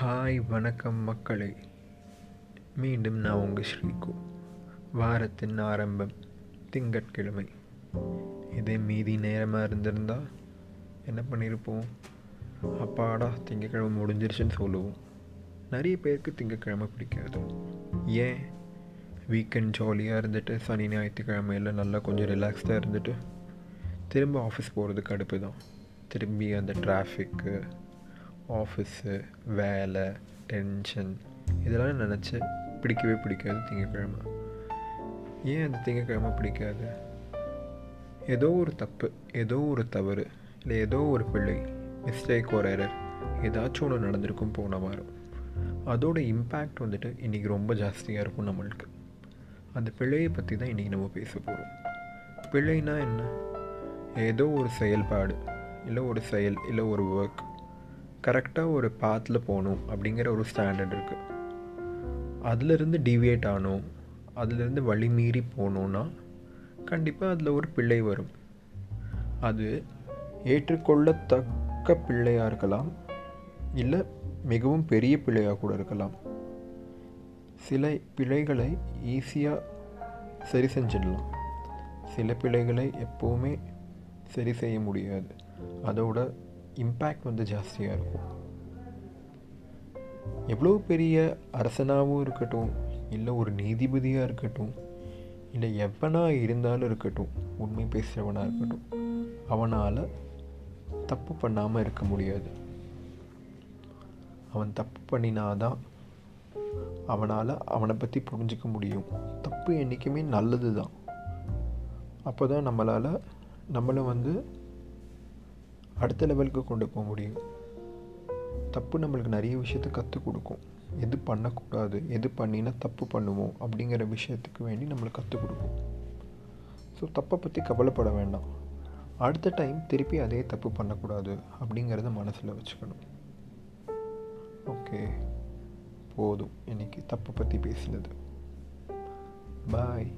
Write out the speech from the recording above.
Hi வணக்கம் மக்களே. மீண்டும் நான் உங்கள் ஸ்ரீகோ. வாரத்தின் ஆரம்பம் திங்கட்கிழமை. இதே மீதி நேரமாக இருந்திருந்தால் என்ன பண்ணியிருப்போம்? அப்பாடா திங்கக்கிழமை முடிஞ்சிருச்சுன்னு சொல்லுவோம். நிறைய பேருக்கு திங்கக்கிழமை பிடிக்காது. ஏன்? வீக்கெண்ட் ஜாலியாக இருந்துட்டு சனி ஞாயிற்றுக்கிழமையில் நல்லா கொஞ்சம் ரிலாக்ஸ்டாக இருந்துட்டு திரும்ப ஆஃபீஸ் போகிறதுக்கு அடுப்பு தான். திரும்பி அந்த டிராஃபிக்கு ஆஃபீஸு வேலை டென்ஷன் இதெல்லாம் நினச்சி பிடிக்கவே பிடிக்காது திங்கக்கிழமை. ஏன் அந்த திங்கக்கிழமை பிடிக்காது? ஏதோ ஒரு தப்பு ஏதோ ஒரு தவறு இல்லை ஏதோ ஒரு பிள்ளை மிஸ்டேக் ஒரு எரர் ஏதாச்சும் ஒன்று நடந்திருக்கும் போன வாரம். அதோட இம்பேக்ட் வந்துட்டு இன்றைக்கி ரொம்ப ஜாஸ்தியாக இருக்கும் நம்மளுக்கு. அந்த பிழையை பற்றி தான் இன்றைக்கி நம்ம பேச போகிறோம் பிழைனா என்ன? ஏதோ ஒரு செயல்பாடு இல்லை ஒரு செயல் இல்லை ஒரு ஒர்க் கரெக்டாக ஒரு பாத்தில் போகணும் அப்படிங்கிற ஒரு ஸ்டாண்டர்ட் இருக்குது அதிலிருந்து டிவியேட் ஆனோம் அதிலிருந்து வழி மீறி போகணுன்னா கண்டிப்பாக அதில் ஒரு பிள்ளை வரும். அது ஏற்றுக்கொள்ளத்தக்க பிள்ளையாக இருக்கலாம் இல்லை மிகவும் பெரிய பிள்ளையாக கூட இருக்கலாம். சில பிழைகளை ஈஸியாக சரி செஞ்சிடலாம். சில பிழைகளை எப்போவுமே சரி செய்ய முடியாது. அதோட இம்பேக்ட் வந்து ஜாஸ்தியாக இருக்கும். எவ்வளோ பெரிய அரசனாகவும் இருக்கட்டும் இல்லை ஒரு நீதிபதியாக இருக்கட்டும் இல்லை எவனாக இருந்தாலும் இருக்கட்டும் உண்மை பேசுகிறவனாக இருக்கட்டும் அவனால் தப்பு பண்ணாமல் இருக்க முடியாது. அவன் தப்பு பண்ணினாதான் அவனால் அவனை பற்றி புரிஞ்சிக்க முடியும். தப்பு என்றைக்குமே நல்லது தான் அப்போ தான் நம்மளால் நம்மளை வந்து அடுத்த லெவலுக்கு கொண்டு போக முடியும். தப்பு நம்மளுக்கு நிறைய விஷயத்த கற்றுக் கொடுக்கும். எது பண்ணக்கூடாது எது பண்ணினா தப்பு பண்ணுவோம் அப்படிங்கிற விஷயத்துக்கு வேண்டி நம்மளுக்கு கற்றுக் கொடுக்கும். ஸோ தப்பை பற்றி கவலைப்பட வேண்டாம். அடுத்த டைம் திருப்பி அதே தப்பு பண்ணக்கூடாது அப்படிங்கிறத மனசில் வச்சுக்கணும். ஓகே போதும். இன்னைக்கு தப்பை பற்றி பேசினது. பாய்